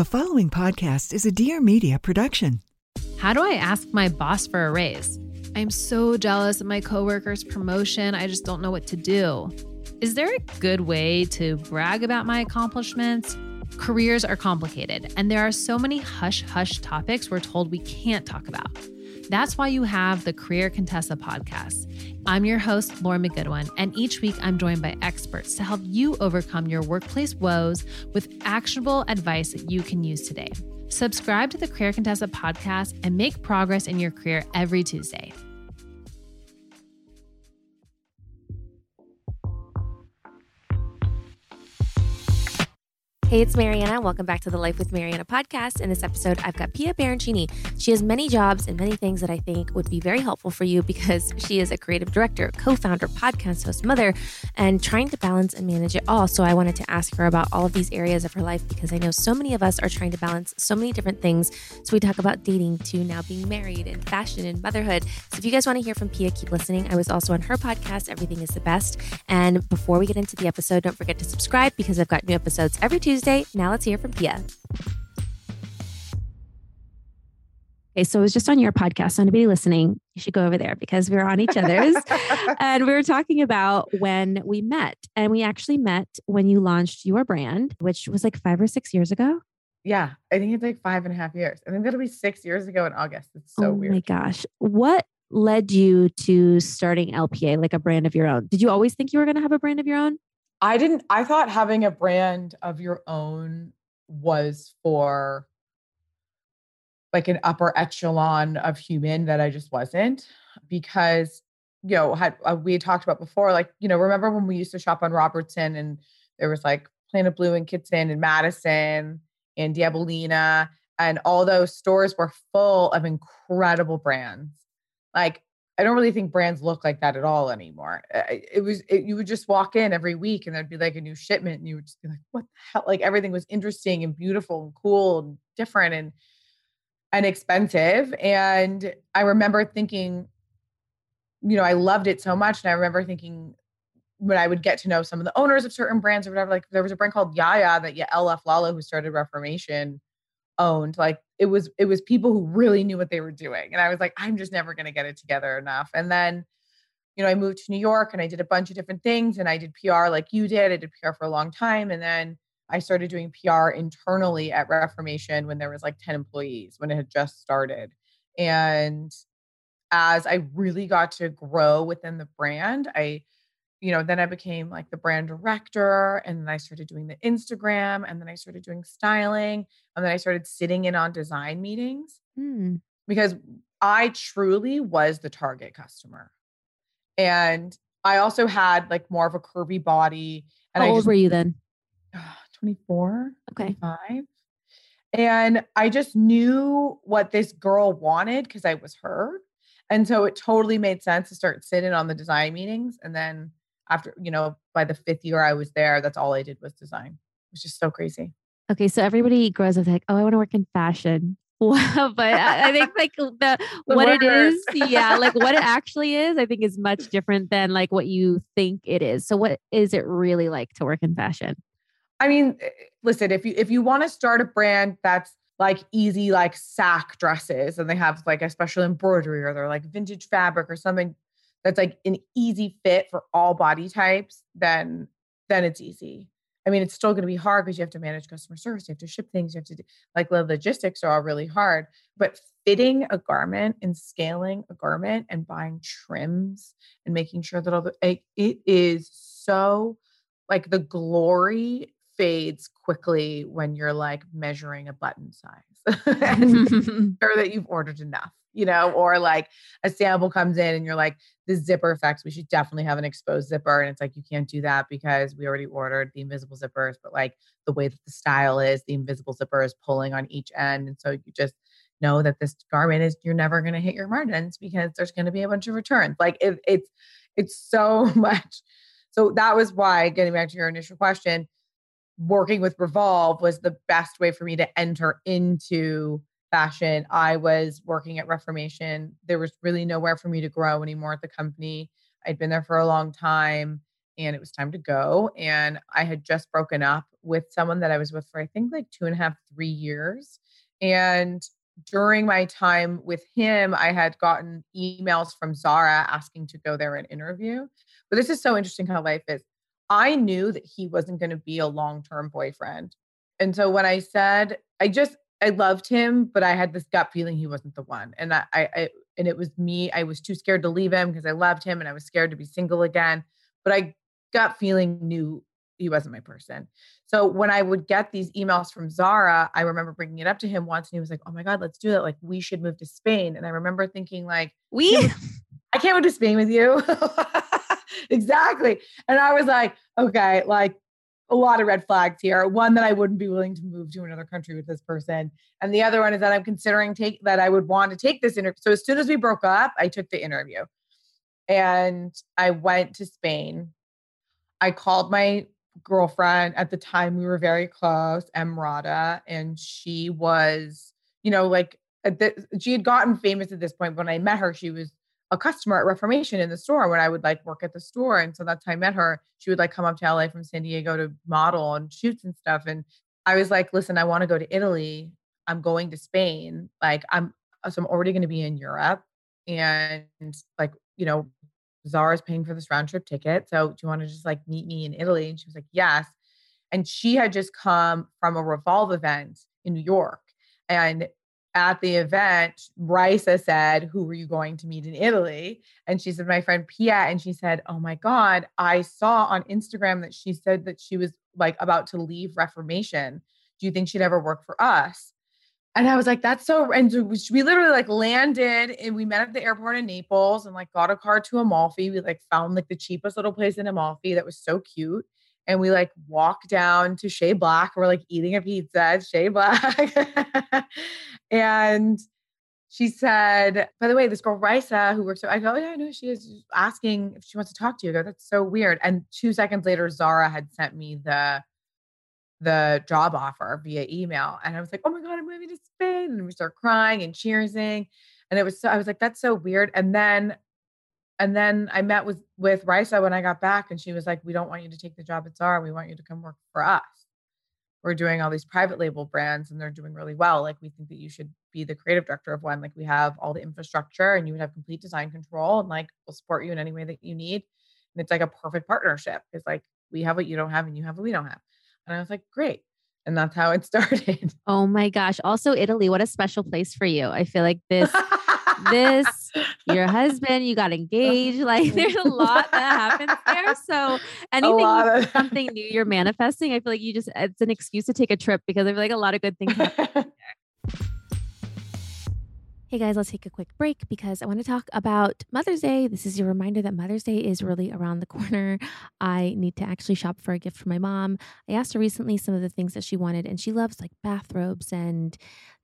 The following podcast is a Dear Media production. How do I ask my boss for a raise? I'm so jealous of my coworker's promotion. I just don't know what to do. Is there a good way to brag about my accomplishments? Careers are complicated, and there are so many hush hush topics we're told we can't talk about. That's why you have the Career Contessa podcast. I'm your host, Lauren McGoodwin, and each week I'm joined by experts to help you overcome your workplace woes with actionable advice that you can use today. Subscribe to the Career Contessa podcast and make progress in your career every Tuesday. Hey, it's Marianna. Welcome back to the Life with Marianna podcast. In this episode, I've got Pia Baroncini. She has many jobs and many things that I think would be very helpful for you because she is a creative director, co founder, podcast host, mother, and trying to balance and manage it all. So I wanted to ask her about all of these areas of her life because I know so many of us are trying to balance so many different things. So we talk about dating to now being married and fashion and motherhood. So if you guys want to hear from Pia, keep listening. I was also on her podcast, Everything is the Best. And before we get into the episode, don't forget to subscribe because I've got new episodes every Tuesday Tuesday. Now let's hear from Pia. Okay, so it was just on your podcast. So anybody listening, you should go over there because we are on each other's. and we were talking about when we met. And we actually met when you launched your brand, which was like five or six years ago. Yeah, I think it's like five and a half years. I think that'll be six years ago in August. It's so oh weird. Oh my gosh. What led you to starting LPA, like a brand of your own? Did you always think you were going to have a brand of your own? I didn't, I thought having a brand of your own was for like an upper echelon of human that I just wasn't because, you know, had uh, we had talked about before, like, you know, remember when we used to shop on Robertson and there was like Planet Blue and Kitson and Madison and Diavolina and all those stores were full of incredible brands. Like I don't really think brands look like that at all anymore. It was it, you would just walk in every week and there'd be like a new shipment and you would just be like, what the hell? Like everything was interesting and beautiful and cool and different and and expensive. And I remember thinking, you know, I loved it so much. And I remember thinking when I would get to know some of the owners of certain brands or whatever, like there was a brand called Yaya that Yael Aflalo, who started Reformation, owned like it was it was people who really knew what they were doing and i was like i'm just never going to get it together enough. And then you know i moved to new york and i did a bunch of different things and i did pr like you did i did pr for a long time and then i started doing pr internally at reformation when there was like 10 employees when it had just started. And as i really got to grow within the brand i you know, then I became like the brand director and then I started doing the Instagram and then I started doing styling and then I started sitting in on design meetings mm. because I truly was the target customer. And I also had like more of a curvy body. And How I old just, were you then? 24. Okay. 25. And I just knew what this girl wanted because I was her. And so it totally made sense to start sitting on the design meetings and then after, you know, by the fifth year I was there, that's all I did was design. It was just so crazy. Okay. So everybody grows up like, oh, I want to work in fashion. but I think like the, the what it is, yeah, like what it actually is, I think is much different than like what you think it is. So what is it really like to work in fashion? I mean, eh, listen, if you if you want to start a brand that's like easy like sack dresses and they have like a special embroidery or they're like vintage fabric or something that's like an easy fit for all body types, then then it's easy. I mean, it's still going to be hard because you have to manage customer service, you have to ship things, you have to do like the logistics are all really hard. But fitting a garment and scaling a garment and buying trims and making sure that all the it, it is so like the glory fades quickly when you're like measuring a button size and sure that you've ordered enough you know, or like a sample comes in and you're like, the zipper effects, we should definitely have an exposed zipper. And it's like, you can't do that because we already ordered the invisible zippers, but like the way that the style is, the invisible zipper is pulling on each end. And so you just know that this garment is, you're never going to hit your margins because there's going to be a bunch of returns. Like it, it's, it's so much. So that was why, getting back to your initial question, working with Revolve was the best way for me to enter into fashion. I was working at Reformation. There was really nowhere for me to grow anymore at the company. I'd been there for a long time and it was time to go. And I had just broken up with someone that I was with for, I think, like two and a half, three years. And during my time with him, I had gotten emails from Zara asking to go there and interview. But this is so interesting how life is. I knew that he wasn't going to be a long term boyfriend. And so when I said, I just, I loved him, but I had this gut feeling he wasn't the one. And I, I, and it was me. I was too scared to leave him because I loved him and I was scared to be single again. But I gut feeling knew he wasn't my person. So when I would get these emails from Zara, I remember bringing it up to him once and he was like, "Oh my god, let's do that. Like we should move to Spain." And I remember thinking like, "We I can't move to Spain with you." exactly. And I was like, "Okay, like a lot of red flags here. One that I wouldn't be willing to move to another country with this person, and the other one is that I'm considering take that I would want to take this interview. So as soon as we broke up, I took the interview, and I went to Spain. I called my girlfriend at the time. We were very close, Emrata, and she was, you know, like the, she had gotten famous at this point. When I met her, she was a customer at Reformation in the store when I would like work at the store. And so that's how I met her. She would like come up to LA from San Diego to model and shoots and stuff. And I was like, listen, I want to go to Italy. I'm going to Spain. Like I'm so I'm already going to be in Europe. And like, you know, Zara's paying for this round trip ticket. So do you want to just like meet me in Italy? And she was like, yes. And she had just come from a Revolve event in New York. And at the event, Raissa said, Who were you going to meet in Italy? And she said, My friend Pia. And she said, Oh my God, I saw on Instagram that she said that she was like about to leave Reformation. Do you think she'd ever work for us? And I was like, That's so. And we literally like landed and we met at the airport in Naples and like got a car to Amalfi. We like found like the cheapest little place in Amalfi that was so cute and we like walk down to Shea Black. We're like eating a pizza at Shea Black. and she said, by the way, this girl Risa, who works, I go, oh, yeah, I know she is asking if she wants to talk to you. I go, that's so weird. And two seconds later, Zara had sent me the the job offer via email. And I was like, oh my God, I'm moving to Spain. And we start crying and cheersing. And it was so I was like, that's so weird. And then and then I met with with Risa when I got back, and she was like, "We don't want you to take the job at Zara. We want you to come work for us. We're doing all these private label brands, and they're doing really well. Like, we think that you should be the creative director of one. Like, we have all the infrastructure, and you would have complete design control, and like, we'll support you in any way that you need. And it's like a perfect partnership. It's like we have what you don't have, and you have what we don't have. And I was like, great. And that's how it started. Oh my gosh. Also, Italy, what a special place for you. I feel like this this, your husband, you got engaged. Like there's a lot that happens there. So anything, of- something new you're manifesting, I feel like you just, it's an excuse to take a trip because I feel like a lot of good things happen Hey guys, let's take a quick break because I want to talk about Mother's Day. This is your reminder that Mother's Day is really around the corner. I need to actually shop for a gift for my mom. I asked her recently some of the things that she wanted, and she loves like bathrobes and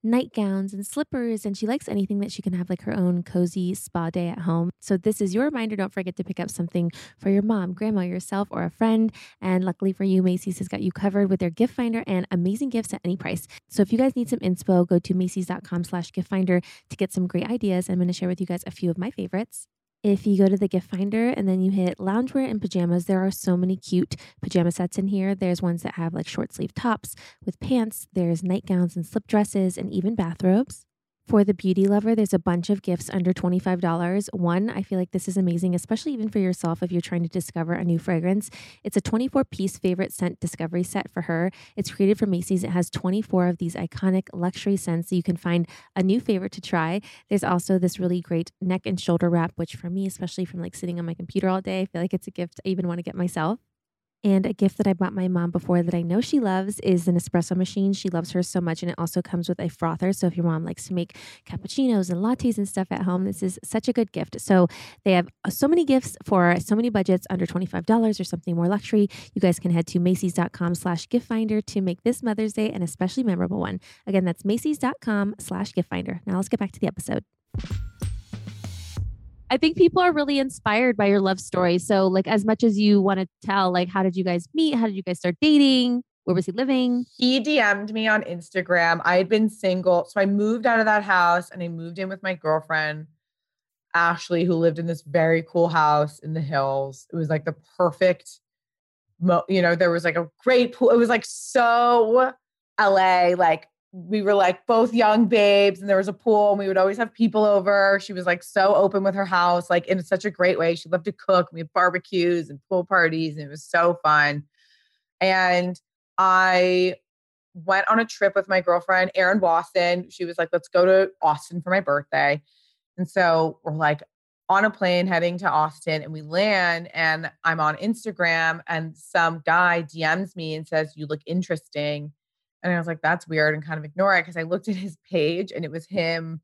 nightgowns and slippers, and she likes anything that she can have like her own cozy spa day at home. So, this is your reminder. Don't forget to pick up something for your mom, grandma, yourself, or a friend. And luckily for you, Macy's has got you covered with their gift finder and amazing gifts at any price. So, if you guys need some inspo, go to Macy's.com slash gift finder to get some great ideas. I'm going to share with you guys a few of my favorites. If you go to the gift finder and then you hit loungewear and pajamas, there are so many cute pajama sets in here. There's ones that have like short sleeve tops with pants, there's nightgowns and slip dresses, and even bathrobes. For the beauty lover, there's a bunch of gifts under $25. One, I feel like this is amazing, especially even for yourself if you're trying to discover a new fragrance. It's a 24 piece favorite scent discovery set for her. It's created for Macy's. It has 24 of these iconic luxury scents so you can find a new favorite to try. There's also this really great neck and shoulder wrap, which for me, especially from like sitting on my computer all day, I feel like it's a gift I even want to get myself. And a gift that I bought my mom before that I know she loves is an espresso machine. She loves hers so much. And it also comes with a frother. So if your mom likes to make cappuccinos and lattes and stuff at home, this is such a good gift. So they have uh, so many gifts for so many budgets under $25 or something more luxury. You guys can head to Macy's.com slash gift finder to make this Mother's Day an especially memorable one. Again, that's Macy's.com slash gift finder. Now let's get back to the episode. I think people are really inspired by your love story. So, like, as much as you want to tell, like, how did you guys meet? How did you guys start dating? Where was he living? He DM'd me on Instagram. I had been single. So I moved out of that house and I moved in with my girlfriend, Ashley, who lived in this very cool house in the hills. It was like the perfect mo- you know, there was like a great pool. It was like so LA, like we were like both young babes and there was a pool and we would always have people over. She was like so open with her house, like in such a great way. She loved to cook. We had barbecues and pool parties and it was so fun. And I went on a trip with my girlfriend, Erin Boston. She was like, let's go to Austin for my birthday. And so we're like on a plane heading to Austin and we land and I'm on Instagram and some guy DMs me and says, You look interesting. And I was like, That's weird and kind of ignore it because I looked at his page and it was him.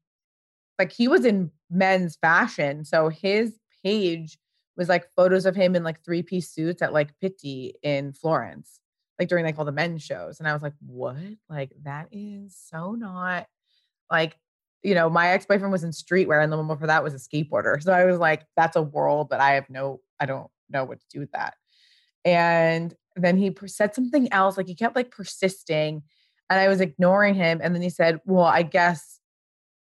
Like he was in men's fashion. So his page was like photos of him in like three piece suits at like Pitti in Florence, like during like all the men's shows. And I was like, What? Like that is so not like you know, my ex boyfriend was in streetwear and the one before that was a skateboarder. So I was like, that's a world that I have no, I don't know what to do with that. And then he said something else, like he kept like persisting and I was ignoring him. And then he said, well, I guess,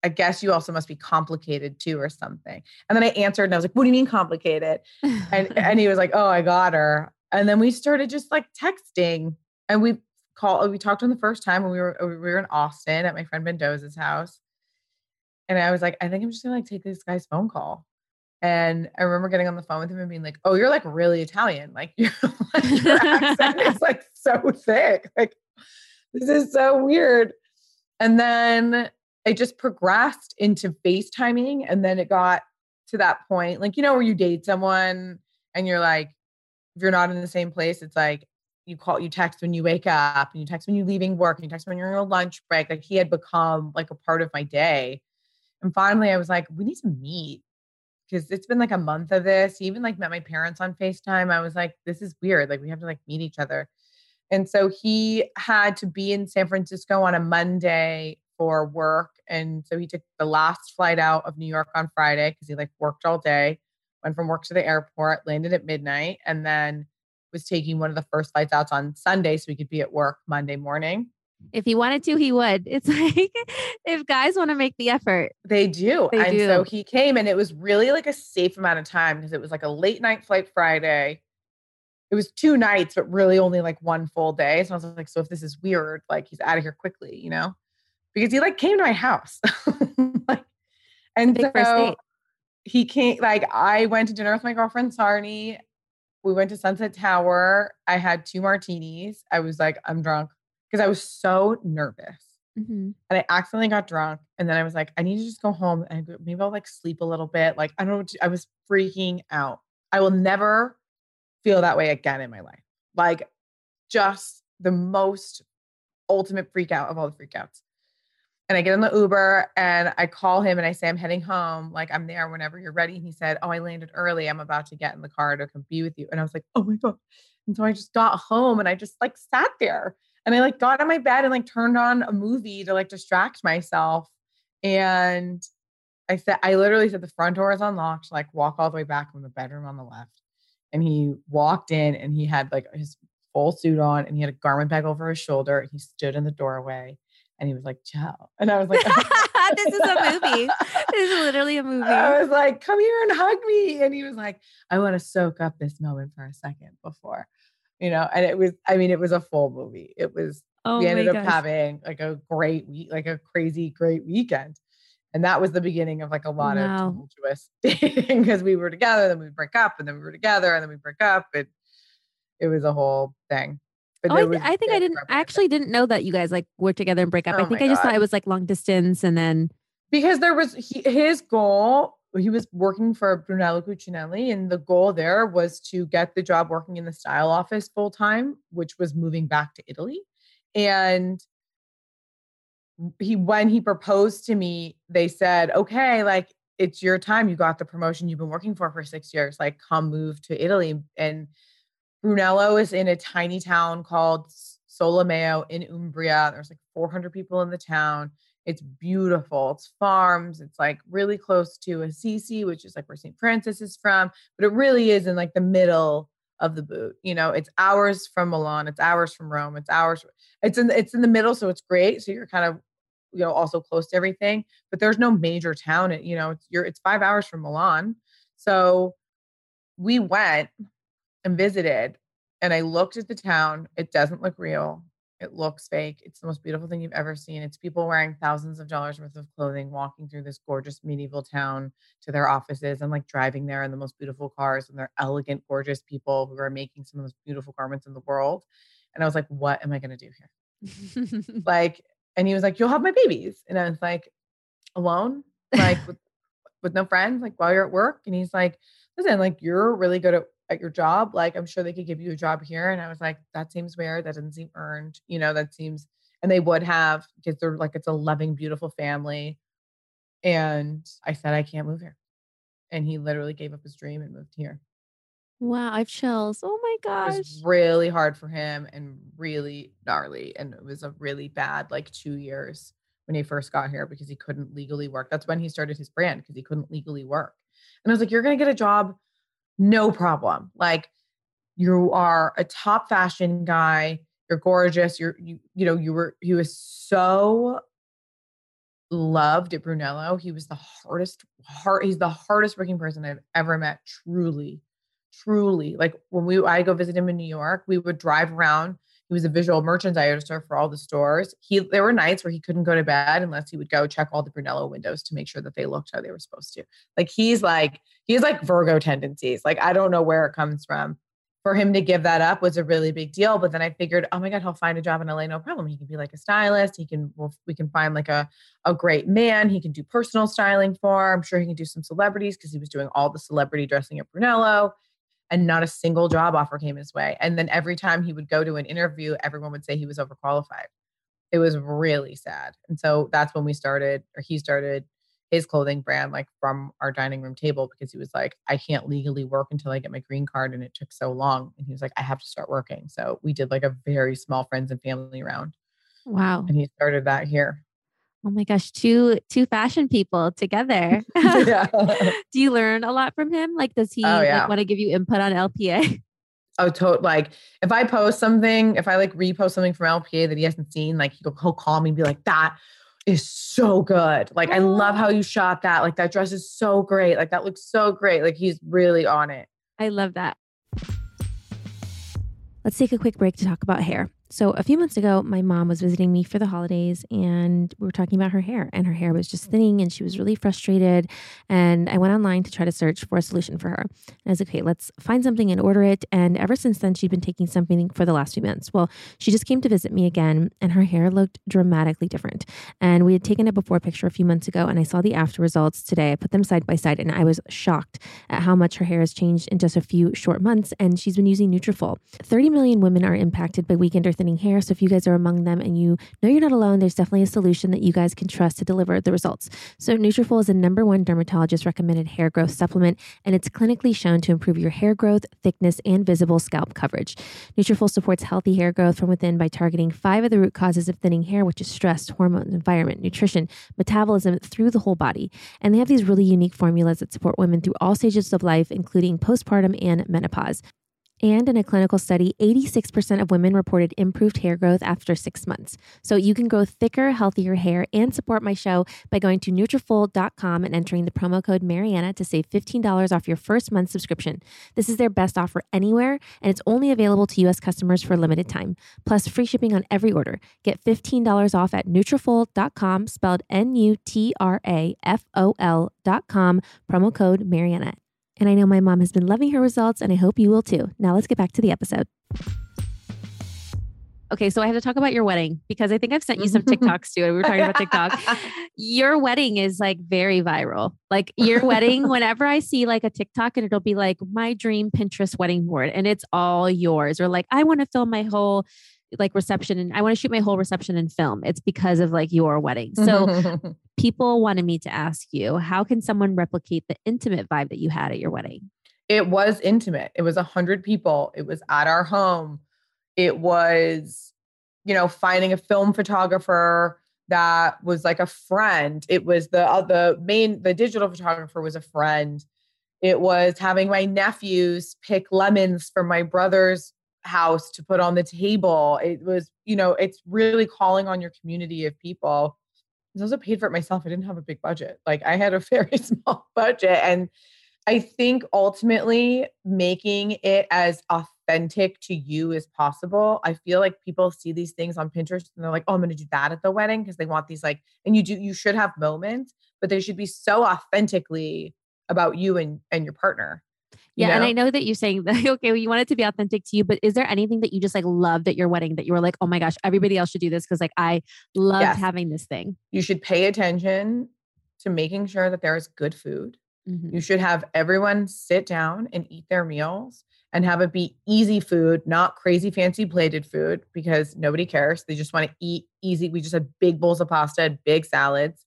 I guess you also must be complicated too or something. And then I answered and I was like, what do you mean complicated? and, and he was like, oh, I got her. And then we started just like texting and we called, we talked on the first time when we were, we were in Austin at my friend Mendoza's house and I was like, I think I'm just gonna like take this guy's phone call. And I remember getting on the phone with him and being like, "Oh, you're like really Italian. Like, you're, like your accent is like so thick. Like, this is so weird." And then it just progressed into FaceTiming, and then it got to that point, like you know, where you date someone and you're like, if you're not in the same place, it's like you call, you text when you wake up, and you text when you're leaving work, and you text when you're on your lunch break. Like he had become like a part of my day and finally, I was like, we need to meet because it's been like a month of this. Even like met my parents on FaceTime. I was like, this is weird. Like, we have to like meet each other. And so he had to be in San Francisco on a Monday for work. And so he took the last flight out of New York on Friday because he like worked all day, went from work to the airport, landed at midnight, and then was taking one of the first flights out on Sunday so he could be at work Monday morning. If he wanted to, he would. It's like if guys want to make the effort, they do. They and do. so he came, and it was really like a safe amount of time because it was like a late night flight Friday. It was two nights, but really only like one full day. So I was like, so if this is weird, like he's out of here quickly, you know? Because he like came to my house. like, and so he came, like, I went to dinner with my girlfriend, Sarni. We went to Sunset Tower. I had two martinis. I was like, I'm drunk because I was so nervous. Mhm. And I accidentally got drunk. And then I was like, I need to just go home and maybe I'll like sleep a little bit. Like, I don't know. What to, I was freaking out. I will never feel that way again in my life. Like, just the most ultimate freak out of all the freakouts. And I get in the Uber and I call him and I say, I'm heading home. Like, I'm there whenever you're ready. And he said, Oh, I landed early. I'm about to get in the car to come be with you. And I was like, Oh my God. And so I just got home and I just like sat there and I like got on my bed and like turned on a movie to like distract myself. And I said, I literally said the front door is unlocked, like walk all the way back from the bedroom on the left. And he walked in and he had like his full suit on and he had a garment bag over his shoulder. And he stood in the doorway and he was like, ciao. And I was like, this is a movie. This is literally a movie. I was like, come here and hug me. And he was like, I want to soak up this moment for a second before, you know, and it was, I mean, it was a full movie. It was, oh we ended up gosh. having like a great week, like a crazy, great weekend. And that was the beginning of like a lot Wow. of tumultuous dating because we were together, then we break up, and then we were together, and then we break up. It it was a whole thing. But Oh, I, th- I think I didn't. I actually didn't know that you guys like were together and break up. I Oh think I just thought it was like long distance, and then because there was he, his goal he was working for brunello cucinelli and the goal there was to get the job working in the style office full time which was moving back to italy. And he when he proposed to me they said okay like it's your time. You got the promotion you've been working for for six years. Like come move to italy. And brunello is in a tiny town called solomeo in umbria. There's like 400 people in the town it's beautiful. It's farms. It's like really close to Assisi, which is like where St. Francis is from. But it really is in like the middle of the boot. You know, it's hours from Milan. It's hours from Rome. It's hours. It's in it's in the middle, so it's great. So you're kind of you know also close to everything. But there's no major town. It, you know, it's you're it's five hours from Milan. So we went and visited And I looked at the town. It doesn't look real. It looks fake. It's the most beautiful thing you've ever seen. It's people wearing thousands of dollars worth of clothing, walking through this gorgeous medieval town to their offices and like driving there in the most beautiful cars. And they're elegant, gorgeous people who are making some of the most beautiful garments in the world. And I was like, what am I going to do here? like, and he was like, you'll have my babies. And I was like, alone, like with, with no friends, like while you're at work. And he's like, listen, like you're really good at at your job. Like, I'm sure they could give you a job here. And I was like, that seems weird. That doesn't seem earned. You know, that seems, and they would have because they're like, it's a loving, beautiful family. And I said, I can't move here. And he literally gave up his dream and moved here. Wow, I have chills. Oh my gosh. It was really hard for him and really gnarly. And it was a really bad, like, two years when he first got here because he couldn't legally work. That's when he started his brand because he couldn't legally work. And I was like, You're going to get a job no problem. Like you are a top fashion guy. You're gorgeous. You're you you know you were he was so loved at Brunello. He was the hardest hard he's the hardest working person I've ever met. Truly, truly. Like when we I go visit him in New York, we would drive around. He was a visual merchandiser for all the stores. He there were nights where he couldn't go to bed unless he would go check all the Brunello windows to make sure that they looked how they were supposed to. Like he's like he's like Virgo tendencies. Like I don't know where it comes from. For him to give that up was a really big deal. But then I figured, oh my God, he'll find a job in LA, no problem. He can be like a stylist. He can, well, we can find like a, a great man. He can do personal styling for. I'm sure he can do some celebrities because he was doing all the celebrity dressing at Brunello and not a single job offer came his way. And then every time he would go to an interview, everyone would say he was overqualified. It was really sad. And so that's when we started, or he started his clothing brand like from our dining room table because he was like, I can't legally work until I get my green card. And it took so long. And he was like, I have to start working. So we did like a very small friends and family round. Wow. And he started that here. Oh my gosh, two two fashion people together. Do you learn a lot from him? Like, does oh, he oh, yeah. like, want to give you input on LPA? Oh, to- like if I post something, if I like repost something from LPA that he hasn't seen, like he'll, he'll call me and be like, "That is so good. Like, I love oh. how you shot that. Like, that dress is so great. Like, that looks so great. Like, he's really on it. I love that. Let's take a quick break to talk about hair. So, a few months ago, my mom was visiting me for the holidays and we were talking about her hair, and her hair was just thinning and she was really frustrated. And I went online to try to search for a solution for her. And I was like, okay, let's find something and order it. And ever since then, she'd been taking something for the last few months. Well, she just came to visit me again, and her hair looked dramatically different. And we had taken a before picture a few months ago, and I saw the after results today. I put them side by side, and I was shocked at how much her hair has changed in just a few short months. And she's been using Nutrafol. 30 million women are impacted by weakened or thinning hair. So if you guys are among them and you know you're not alone, there's definitely a solution that you guys can trust to deliver the results. So Nutrafol is a number one dermatologist recommended hair growth supplement, and it's clinically shown to improve your hair growth, thickness, and visible scalp coverage. Nutrafol supports healthy hair growth from within by targeting five of the root causes of thinning hair, which is stress, hormones, environment, nutrition, metabolism through the whole body. And they have these really unique formulas that support women through all stages of life, including postpartum and menopause. And in a clinical study, 86% of women reported improved hair growth after six months. So you can grow thicker, healthier hair and support my show by going to Nutrafol.com and entering the promo code Marianna to save $15 off your first month subscription. This is their best offer anywhere, and it's only available to U.S. customers for a limited time. Plus, free shipping on every order. Get $15 off at Nutrafol.com, spelled N-U-T-R-A-F-O-L.com, promo code Marianna. And I know my mom has been loving her results, and I hope you will too. Now let's get back to the episode. Okay, so I have to talk about your wedding because I think I've sent you some TikToks too. We were talking about TikTok. Your wedding is like very viral. Like your wedding, whenever I see like a TikTok and it'll be like my dream Pinterest wedding board and it's all yours, or like I want to film my whole like reception and I want to shoot my whole reception in film. It's because of like your wedding. So people wanted me to ask you, how can someone replicate the intimate vibe that you had at your wedding? It was intimate. It was a hundred people. It was at our home. It was, you know, finding a film photographer that was like a friend. It was the uh, the main the digital photographer was a friend. It was having my nephews pick lemons for my brother's house to put on the table. It was, you know, it's really calling on your community of people. I also paid for it myself. I didn't have a big budget. Like I had a very small budget and I think ultimately making it as authentic to you as possible. I feel like people see these things on Pinterest and they're like, oh, I'm going to do that at the wedding because they want these like, and you do, you should have moments, but they should be so authentically about you and, and your partner. Yeah, know? and I know that you're saying that okay, well, you want it to be authentic to you, but is there anything that you just like loved at your wedding that you were like, oh my gosh, everybody else should do this because like I love yes. having this thing. You should pay attention to making sure that there is good food. Mm-hmm. You should have everyone sit down and eat their meals and have it be easy food, not crazy fancy plated food because nobody cares. They just want to eat easy. We just had big bowls of pasta, big salads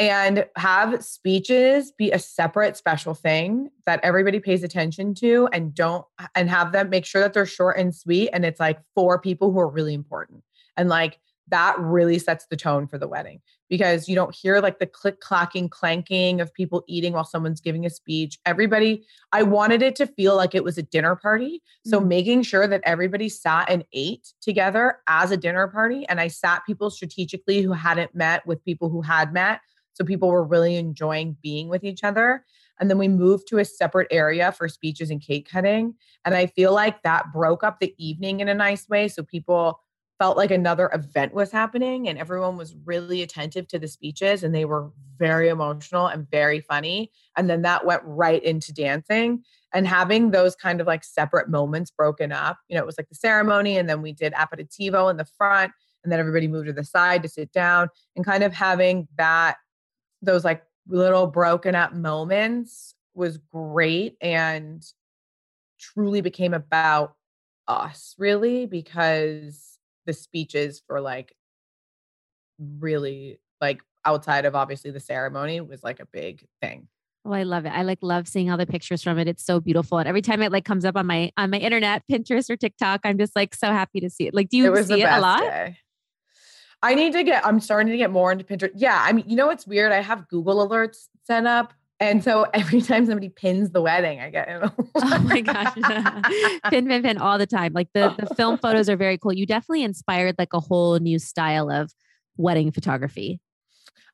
and have speeches be a separate special thing that everybody pays attention to and don't and have them make sure that they're short and sweet and it's like for people who are really important. And like that really sets the tone for the wedding because you don't hear like the click clacking clanking of people eating while someone's giving a speech. Everybody i wanted it to feel like it was a dinner party. So mm-hmm. making sure that everybody sat and ate together as a dinner party and i sat people strategically who hadn't met with people who had met so people were really enjoying being with each other. And then we moved to a separate area for speeches and cake cutting. And I feel like that broke up the evening in a nice way. So people felt like another event was happening and everyone was really attentive to the speeches and they were very emotional and very funny. And then that went right into dancing and having those kind of like separate moments broken up. You know, it was like the ceremony and then we did aperitivo in the front and then everybody moved to the side to sit down and kind of having that those like little broken up moments was great and truly became about us really because the speeches for like really like outside of obviously the ceremony was like a big thing. Oh, I love it. I like love seeing all the pictures from it. It's so beautiful. And every time it like comes up on my on my internet, Pinterest or TikTok, I'm just like so happy to see it. Like, do you it see it a lot? Day. I need to get, I'm starting to get more into Pinterest. Yeah. I mean, you know what's weird? I have Google alerts set up. And so every time somebody pins the wedding, I get Oh my gosh. pin, pin, pin all the time. Like the, the film photos are very cool. You definitely inspired like a whole new style of wedding photography.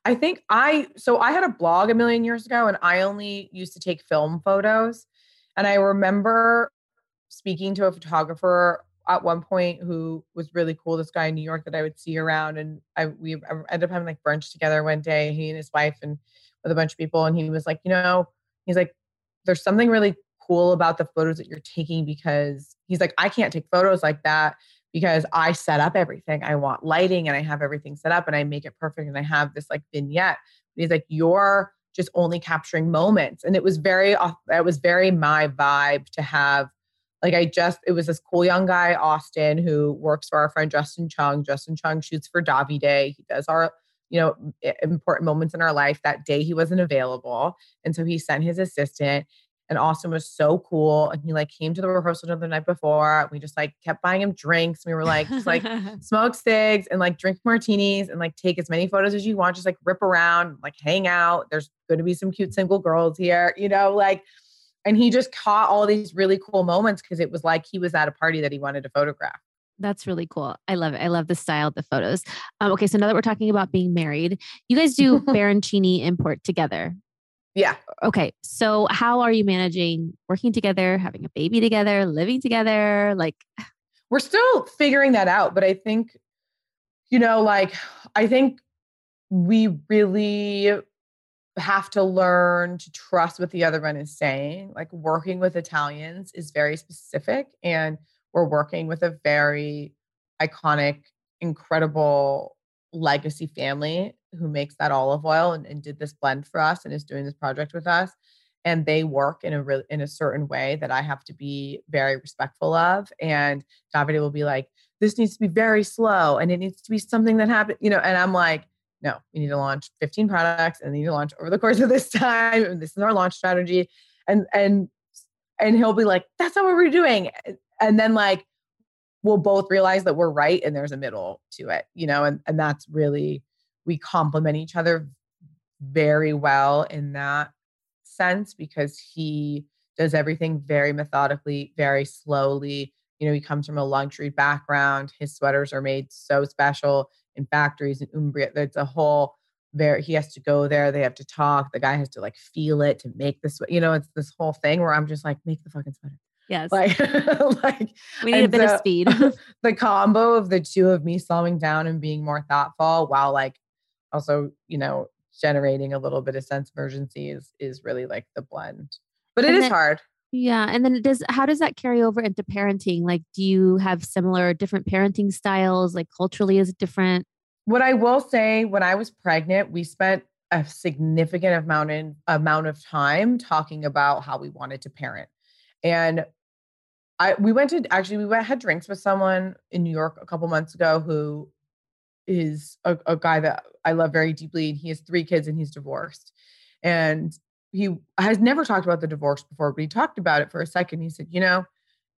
I think I, so I had a blog a million years ago and I only used to take film photos. And I remember speaking to a photographer at one point who was really cool. This guy in New York that I would see around, and I we ended up having like brunch together one day. He and his wife and with a bunch of people, and he was like, you know, he's like, there's something really cool about the photos that you're taking because he's like, I can't take photos like that because I set up everything. I want lighting and I have everything set up and I make it perfect and I have this like vignette. He's like, you're just only capturing moments, and it was very, it was very my vibe to have like I just, it was this cool young guy, Austin, who works for our friend Justin Chung. Justin Chung shoots for Davide. He does our, you know, important moments in our life. That day he wasn't available. And so he sent his assistant. And Austin was so cool. And he like came to the rehearsal the night before. We just like kept buying him drinks. We were like, just like smoke cigs and like drink martinis and like take as many photos as you want. Just like rip around, like hang out. There's going to be some cute single girls here, you know, like and he just caught all these really cool moments because it was like he was at a party that he wanted to photograph. That's really cool. I love it. I love the style of the photos. Um, okay, so now that we're talking about being married, you guys do Baroncini import together. Yeah. Okay. So how are you managing working together, having a baby together, living together? Like we're still figuring that out, but I think, you know, like I think we really have to learn to trust what the other one is saying. Like working with Italians is very specific, and we're working with a very iconic, incredible legacy family who makes that olive oil and, and did this blend for us and is doing this project with us. And they work in a real in a certain way that I have to be very respectful of. And Davide will be like, "This needs to be very slow, and it needs to be something that happened," you know. And I'm like, no, we need to launch 15 products and they need to launch over the course of this time. And this is our launch strategy. And and and he'll be like, that's not what we're doing. And then like we'll both realize that we're right and there's a middle to it, you know, and, and that's really we complement each other very well in that sense because he does everything very methodically, very slowly. You know, he comes from a luxury background. His sweaters are made so special in factories in Umbria. It's a whole very he has to go there they have to talk the guy has to like feel it to make this you know it's this whole thing where i'm just like make the fucking sweater Yes. like like we need a bit so- of speed. the combo of the two of me slowing down and being more thoughtful while like also you know generating a little bit of sense of urgency is is really like the blend but it is And then- hard Yeah. And then does how does that carry over into parenting? Like, do you have similar different parenting styles? Like culturally is it different? what I will say, when I was pregnant, we spent a significant amount in amount of time talking about how we wanted to parent. And I we went to actually we went had drinks with someone in New York a couple months ago who is a, a guy that I love very deeply, and he has three kids and he's divorced. And he has never talked about the divorce before, but he talked about it for a second. He said, you know,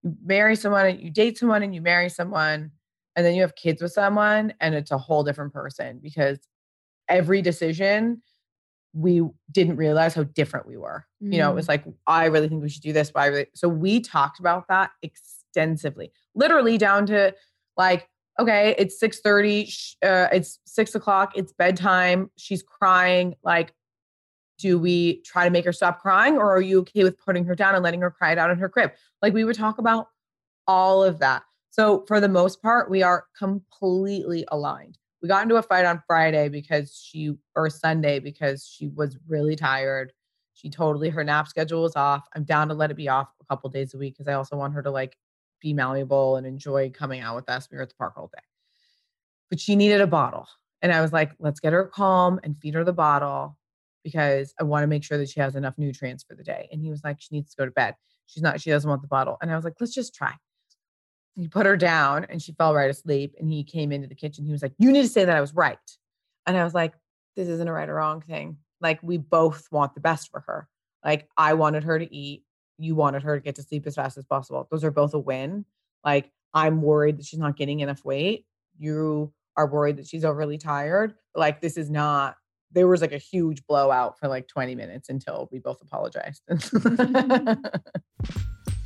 you marry someone, and you date someone, and you marry someone, and then you have kids with someone and it's a whole different person because every decision we didn't realize how different we were you know it was like i really think we should do this but I really, so we talked about that extensively literally down to like okay it's 6 30 uh, it's 6 o'clock it's bedtime she's crying like do we try to make her stop crying or are you okay with putting her down and letting her cry it out in her crib like we would talk about all of that so for the most part, we are completely aligned. We got into a fight on Friday because she, or Sunday because she was really tired. She totally, her nap schedule was off. I'm down to let it be off a couple days a week because I also want her to like be malleable and enjoy coming out with us. We were at the park all day. But she needed a bottle. And I was like, let's get her calm and feed her the bottle because I want to make sure that she has enough nutrients for the day. And he was like, she needs to go to bed. She's not, she doesn't want the bottle. And I was like, let's just try. He put her down and she fell right asleep and he came into the kitchen. He was like you need to say that i was right. And i was like this isn't a right or wrong thing. Like we both want the best for her. Like i wanted her to eat. You wanted her to get to sleep as fast as possible. Those are both a win. Like i'm worried that she's not getting enough weight. You are worried that she's overly tired. Like this is not there was like a huge blowout for like 20 minutes until we both apologized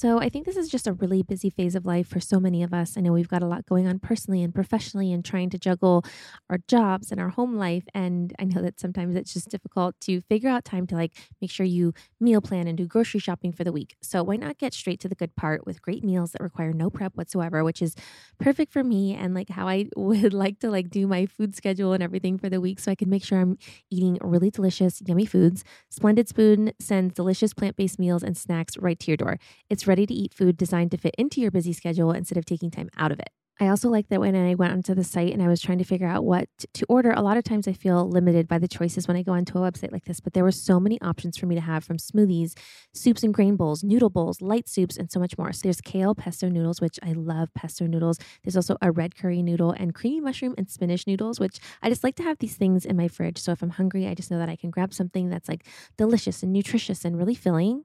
So I think this is just a really busy phase of life for so many of us. I know we've got a lot going on personally and professionally and trying to juggle our jobs and our home life. And I know that sometimes it's just difficult to figure out time to like make sure you meal plan and do grocery shopping for the week. So why not get straight to the good part with great meals that require no prep whatsoever, which is perfect for me and like how I would like to like do my food schedule and everything for the week so I can make sure I'm eating really delicious, yummy foods. Splendid Spoon sends delicious plant-based meals and snacks right to your door. It's ready to eat food designed to fit into your busy schedule instead of taking time out of it. I also like that when I went onto the site and I was trying to figure out what to order, a lot of times I feel limited by the choices when I go onto a website like this. But there were so many options for me to have from smoothies, soups and grain bowls, noodle bowls, light soups, and so much more. So there's kale pesto noodles, which I love pesto noodles. There's also a red curry noodle and creamy mushroom and spinach noodles, which I just like to have these things in my fridge. So if I'm hungry, I just know that I can grab something that's like delicious and nutritious and really filling.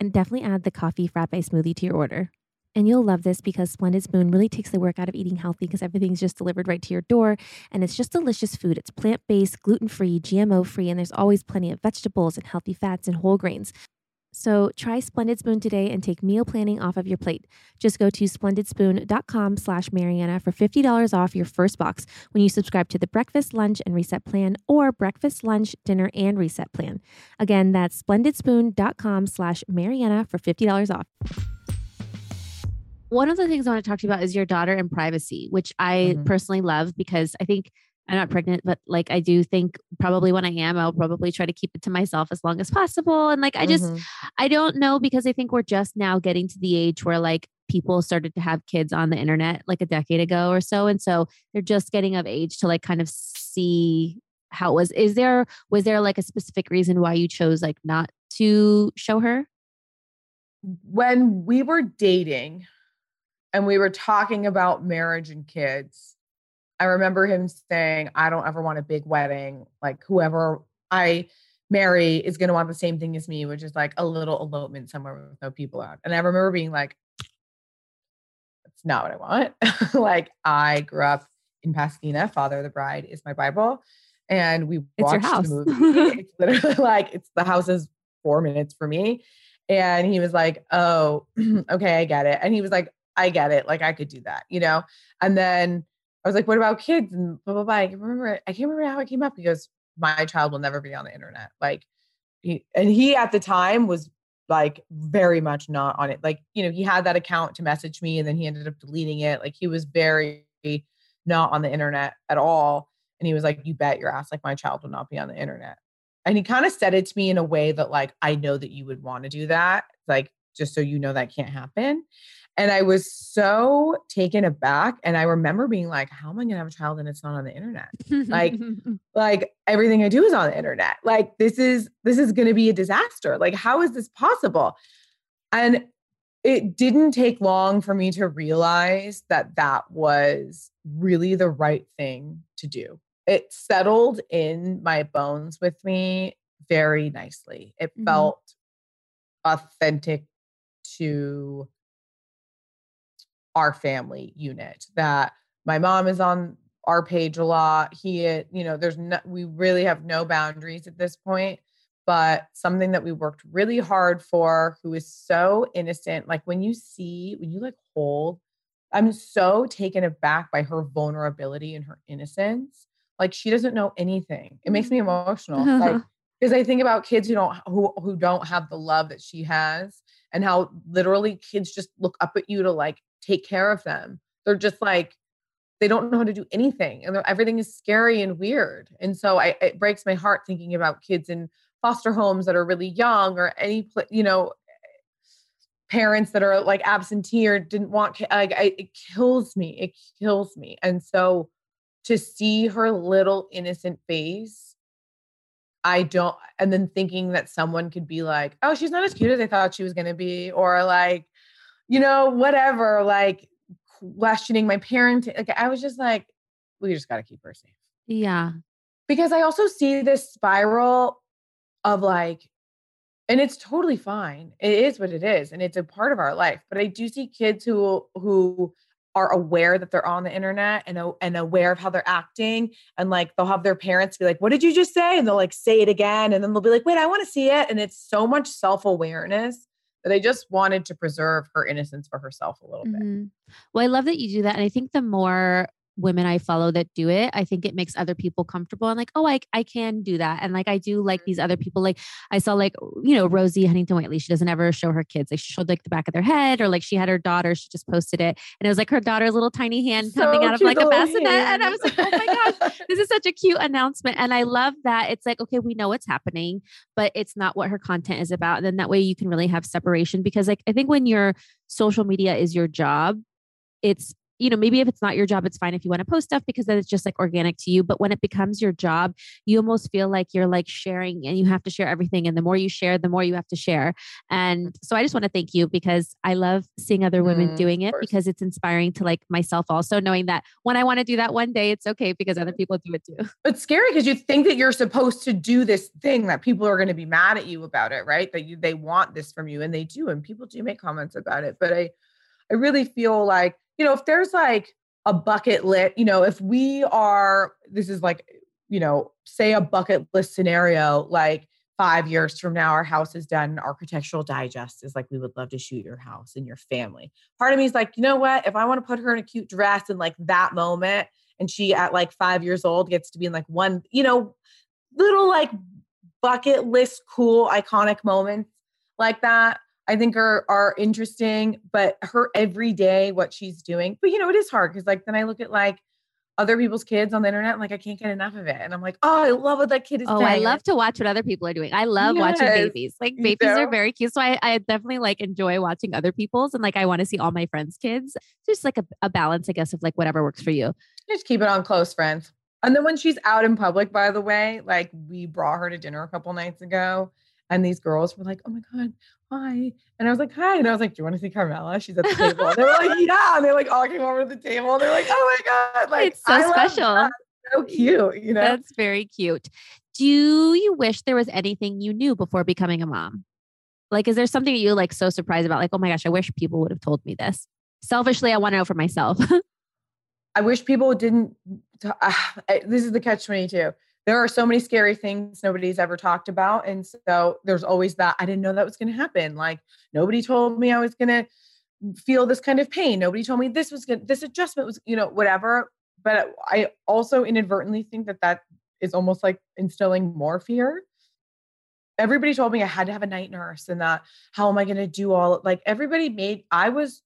And definitely add the coffee frappe smoothie to your order. And you'll love this because Splendid Spoon really takes the work out of eating healthy because everything's just delivered right to your door. And it's just delicious food. It's plant based, gluten free, GMO free, and there's always plenty of vegetables and healthy fats and whole grains. So try Splendid Spoon today and take meal planning off of your plate. Just go to splendidspoon.com slash Marianna for $50 off your first box when you subscribe to the breakfast, lunch, and reset plan or breakfast, lunch, dinner, and reset plan. Again, that's splendidspoon.com slash Marianna for $50 off. One of the things I want to talk to you about is your daughter and privacy, which I Mhm. personally love because I think I'm not pregnant, but like I do think probably when I am, I'll probably try to keep it to myself as long as possible. And like I just Mhm. I don't know because I think we're just now getting to the age where like people started to have kids on the internet like a decade ago or so. And so they're just getting of age to like kind of see how it was. Is there was there like a specific reason why you chose like not to show her? when we were dating and we were talking about marriage and kids, I remember him saying, I don't ever want a big wedding. Like, whoever I marry is going to want the same thing as me, which is like a little elopement somewhere with no people out. And I remember being like, that's not what I want. like, I grew up in Pasadena. Father of the Bride is my Bible. And we watched the movie. it's literally like, it's the house is four minutes for me. And he was like, Oh, okay, I get it. And he was like, I get it. Like I could do that, you know? And then I was like, what about kids? And blah, blah, blah. I can remember, I can't remember how it came up because my child will never be on the internet. Like, he, and he at the time was like very much not on it. Like, you know, he had that account to message me and then he ended up deleting it. Like, he was very not on the internet at all. And he was like, You bet your ass, like, my child will not be on the internet. And he kind of said it to me in a way that, like, I know that you would want to do that. Like, just so you know that can't happen. And I was so taken aback. And I remember being like, how am I gonna have a child and it's not on the internet? like, like everything I do is on the internet. Like this is this is gonna be a disaster. Like, how is this possible? And it didn't take long for me to realize that that was really the right thing to do. It settled in my bones with me very nicely. It mm-hmm. felt authentic to our family unit that my mom is on our page a lot. He you know there's no we really have no boundaries at this point but something that we worked really hard for who is so innocent like when you see when you like hold i'm so taken aback by her vulnerability and her innocence. Like she doesn't know anything. It makes me mm-hmm. emotional. Like because i think about kids who don't who who don't have the love that she has and how literally kids just look up at you to like take care of them. They're just like, they don't know how to do anything and everything is scary and weird. And so I, it breaks my heart thinking about kids in foster homes that are really young or any, you know, parents that are like absentee or didn't want, like, I, it kills me. It kills me. And so to see her little innocent face, I don't, and then thinking that someone could be like, oh, she's not as cute as I thought she was going to be, or like, you know, whatever, like questioning my parenting. Like I was just like, we just got to keep her safe. Yeah. Because I also see this spiral of like, and it's totally fine. It is what it is, and it's a part of our life. But I do see kids who who are aware that they're on the internet and oh, and aware of how they're acting, and like they'll have their parents be like, "What did you just say?" and they'll like say it again, and then they'll be like, "Wait, I want to see it." And it's so much self awareness I just wanted to preserve her innocence for herself a little mm-hmm. bit. Well, I love that you do that. And I think the more women I follow that do it, I think it makes other people comfortable and like, oh, I, I can do that. And like, I do like these other people. Like I saw like, you know, Rosie Huntington Whiteley, she doesn't ever show her kids. Like she showed like the back of their head or like she had her daughter, she just posted it. And it was like her daughter's little tiny hand so coming out of like a bassinet. And I was like, oh my gosh, this is such a cute announcement. And I love that it's like, okay, we know what's happening, but it's not what her content is about. And then that way you can really have separation because like, I think when your social media is your job, it's you know, maybe if it's not your job, it's fine if you want to post stuff because then it's just like organic to you. But when it becomes your job, you almost feel like you're like sharing and you have to share everything. And the more you share, the more you have to share. And so I just want to thank you because I love seeing other women mm, doing it because it's inspiring to like myself also, knowing that when I want to do that one day, it's okay because other people do it too. It's scary because you think that you're supposed to do this thing that people are going to be mad at you about it, right? That you they want this from you and they do. And people do make comments about it. But I I really feel like you know, if there's like a bucket list, you know, if we are, this is like, you know, say a bucket list scenario, like five years from now, our house is done. Architectural Digest is like, we would love to shoot your house and your family. Part of me is like, you know what? If I want to put her in a cute dress in like that moment, and she at like five years old gets to be in like one, you know, little like bucket list cool iconic moments like that I think are are interesting, but her every day what she's doing. But you know, it is hard because like then I look at like other people's kids on the internet and like I can't get enough of it. And I'm like, oh, I love what that kid is oh, saying. I love to watch what other people are doing. I love yes. watching babies. Like babies you know? are very cute. So I, I definitely like enjoy watching other people's and like I want to see all my friends' kids. Just like a, a balance, I guess, of like whatever works for you. Just keep it on close friends. And then when she's out in public, by the way, like we brought her to dinner a couple nights ago. And these girls were like, oh my God, hi. And I was like, hi. And I was like, do you want to see Carmela? She's at the table. And they were like, yeah. And they're like all came over to the table. And they're like, oh my God. Like, it's so I special. So cute, you know? That's very cute. Do you wish there was anything you knew before becoming a mom? Like, is there something that you like so surprised about? Like, oh my gosh, I wish people would have told me this. Selfishly, I want to know for myself. I wish people didn't. Uh, this is the catch 22 there are so many scary things nobody's ever talked about. And so there's always that I didn't know that was going to happen. Like nobody told me I was going to feel this kind of pain. Nobody told me this was good. This adjustment was, you know, whatever. but I also inadvertently think that that is almost like instilling more fear. Everybody told me I had to have a night nurse and that how am I going to do all like everybody made I was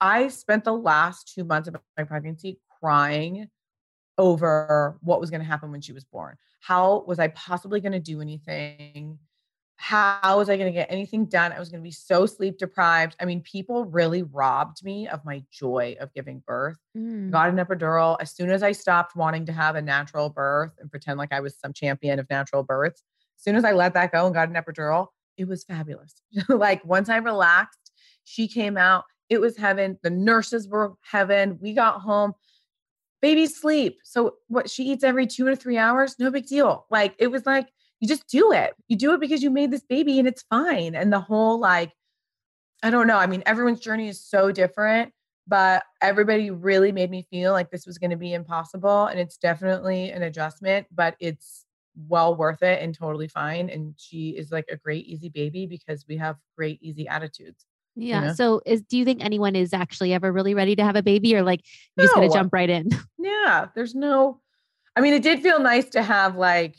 I spent the last 2 months of my pregnancy crying over what was going to happen when she was born. How was I possibly going to do anything? How was I going to get anything done? I was going to be so sleep deprived. I mean, people really robbed me of my joy of giving birth. Mm. Got an epidural. As soon as I stopped wanting to have a natural birth and pretend like I was some champion of natural births, as soon as I let that go and got an epidural, it was fabulous. like once I relaxed, she came out. It was heaven. The nurses were heaven. We got home babies sleep. So what she eats every two to three hours, no big deal. Like it was like, you just do it. You do it because you made this baby and it's fine. And the whole like, I don't know. I mean, everyone's journey is so different, but everybody really made me feel like this was going to be impossible. And it's definitely an adjustment, but it's well worth it and totally fine. And she is like a great, easy baby because we have great, easy attitudes. Yeah. know? So is do you think anyone is actually ever really ready to have a baby or like you're just gonna jump right in? Yeah, there's no, I mean, it did feel nice to have like,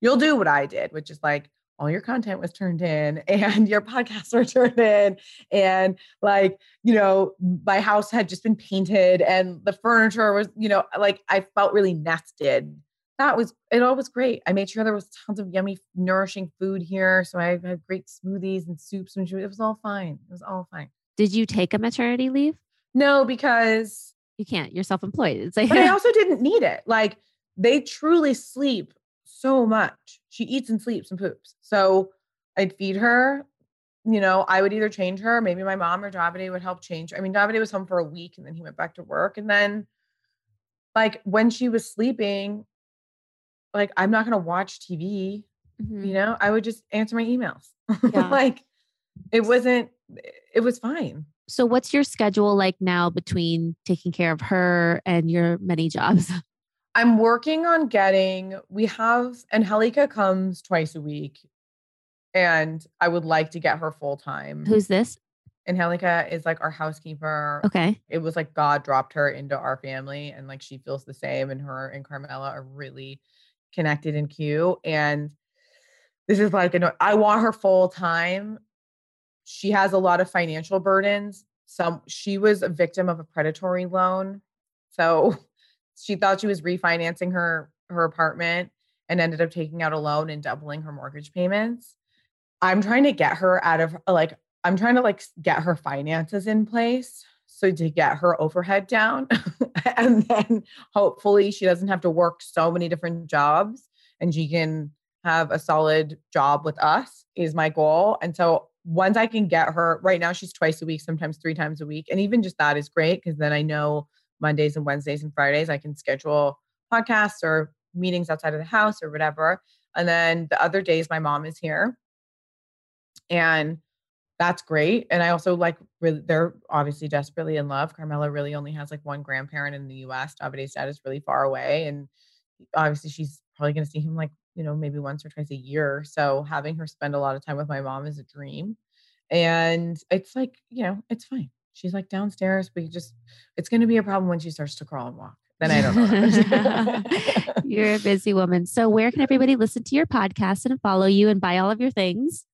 you'll do what I did, which is like all your content was turned in and your podcasts were turned in. And like, you know, my house had just been painted and the furniture was, you know, like I felt really nested. That was, it all was great. I made sure there was tons of yummy, nourishing food here. So I had great smoothies and soups and it was all fine. It was all fine. Did you take a maternity leave? No, because You can't. You're self-employed. It's like but I also didn't need it. Like they truly sleep so much. She eats and sleeps and poops. So I'd feed her. You know, I would either change her, maybe my mom or Davide would help change her. I mean, Davide was home for a week and then he went back to work. And then, like, when she was sleeping, like, I'm not going to watch TV. Mhm. You know, I would just answer my emails. Yeah. like, it wasn't, it was fine. So what's your schedule like now between taking care of her and your many jobs? I'm working on getting, we have, and Helika comes twice a week. And I would like to get her full time. Who's this? And Helika is like our housekeeper. Okay. It was like God dropped her into our family, and like she feels the same. And her and Carmela are really connected and cute. And this is like, an, I want her full time. She has a lot of financial burdens. Some she was a victim of a predatory loan. So she thought she was refinancing her her apartment and ended up taking out a loan and doubling her mortgage payments. I'm trying to get her out of like I'm trying to like get her finances in place so to get her overhead down and then hopefully she doesn't have to work so many different jobs and she can have a solid job with us is my goal. And so once I can get her right now she's twice a week, sometimes three times a week. And even just that is great because then I know Mondays and Wednesdays and Fridays I can schedule podcasts or meetings outside of the house or whatever. And then the other days my mom is here. And that's great. And I also like really they're obviously desperately in love. Carmela really only has like one grandparent in the US. Davide's dad is really far away. And obviously she's probably gonna see him like, you know, maybe once or twice a year. So having her spend a lot of time with my mom is a dream. And it's like, you know, it's fine. She's like downstairs. We just it's gonna be a problem when she starts to crawl and walk. Then I don't know. You're a busy woman. So where can everybody listen to your podcast and follow you and buy all of your things?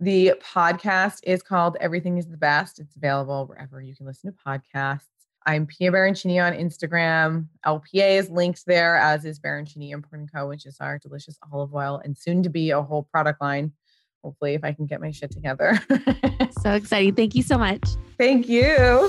The podcast is called Everything is the Best. It's available wherever you can listen to podcasts. I'm Pia Baroncini on Instagram. LPA is linked there, as is Baroncini Import and Co., which is our delicious olive oil and soon to be a whole product line. Hopefully, if I can get my shit together. So exciting. Thank you so much. Thank you.